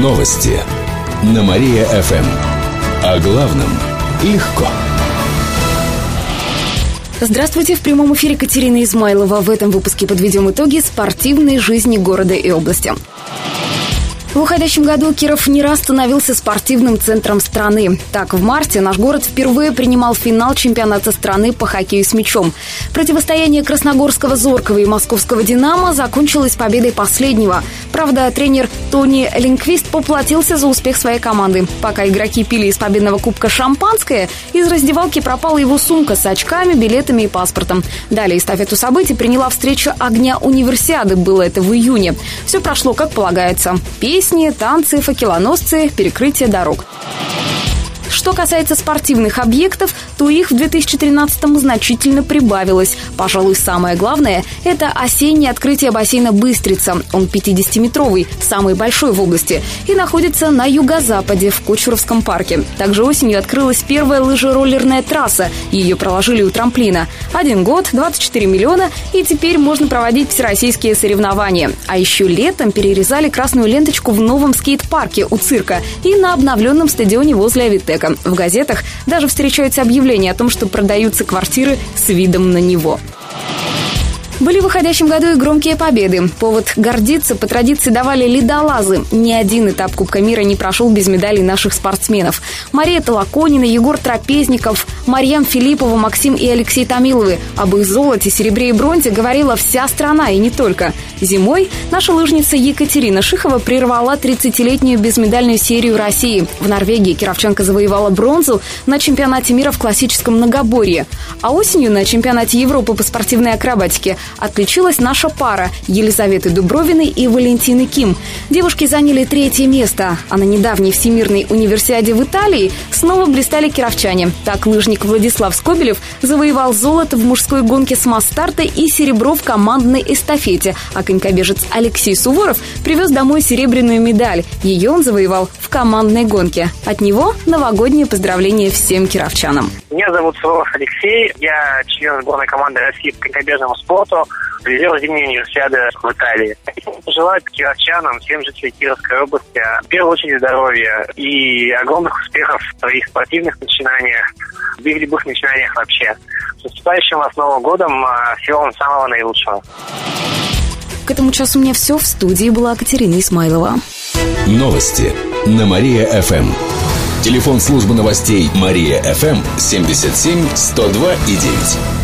Новости на Мария-ФМ. О главном легко. Здравствуйте, в прямом эфире Катерина Измайлова. В этом выпуске подведем итоги спортивной жизни города и области. В уходящем году Киров не раз становился спортивным центром страны. Так, в марте наш город впервые принимал финал чемпионата страны по хоккею с мячом. Противостояние красногорского «Зоркого» и московского «Динамо» закончилось победой последнего. Правда, тренер Тони Линквист поплатился за успех своей команды. Пока игроки пили из победного кубка шампанское, из раздевалки пропала его сумка с очками, билетами и паспортом. Далее эстафету событий приняла встреча огня универсиады. Было это в июне. Все прошло как полагается. Песни, песни, танцы, факелоносцы, перекрытие дорог. Что касается спортивных объектов, то их в 2013-м значительно прибавилось. Пожалуй, самое главное – это осеннее открытие бассейна «Быстрица». Он 50-метровый, самый большой в области, и находится на юго-западе, в Кочуровском парке. Также осенью открылась первая лыжероллерная трасса. Ее проложили у трамплина. Один год, 24 миллиона, и теперь можно проводить всероссийские соревнования. А еще летом перерезали красную ленточку в новом скейт-парке у цирка и на обновленном стадионе возле Авитека человека. В газетах даже встречаются объявления о том, что продаются квартиры с видом на него. Были в выходящем году и громкие победы. Повод гордиться по традиции давали ледолазы. Ни один этап Кубка мира не прошел без медалей наших спортсменов. Мария Толоконина, Егор Трапезников, Марьям Филиппова, Максим и Алексей Томиловы. Об их золоте, серебре и бронзе говорила вся страна, и не только. Зимой наша лыжница Екатерина Шихова прервала 30-летнюю безмедальную серию России. В Норвегии Кировченко завоевала бронзу на чемпионате мира в классическом многоборье. А осенью на чемпионате Европы по спортивной акробатике отличилась наша пара Елизаветы Дубровиной и Валентины Ким. Девушки заняли третье место, а на недавней Всемирной универсиаде в Италии снова блистали кировчане. Так лыжник Владислав Скобелев завоевал золото в мужской гонке с масс-старта и серебро в командной эстафете, а конькобежец Алексей Суворов привез домой серебряную медаль. Ее он завоевал в командной гонке. От него новогоднее поздравление всем кировчанам. Меня зовут Суворов Алексей, я член сборной команды России по конькобежному спорту призер зимней универсиады в Италии. Желаю кировчанам, всем жителям Кировской области, в первую очередь здоровья и огромных успехов в своих спортивных начинаниях, в любых начинаниях вообще. С наступающим вас Новым годом, а, всего вам самого наилучшего. К этому часу у меня все. В студии была Катерина Исмайлова. Новости на Мария-ФМ. Телефон службы новостей Мария-ФМ 77 102 и 9.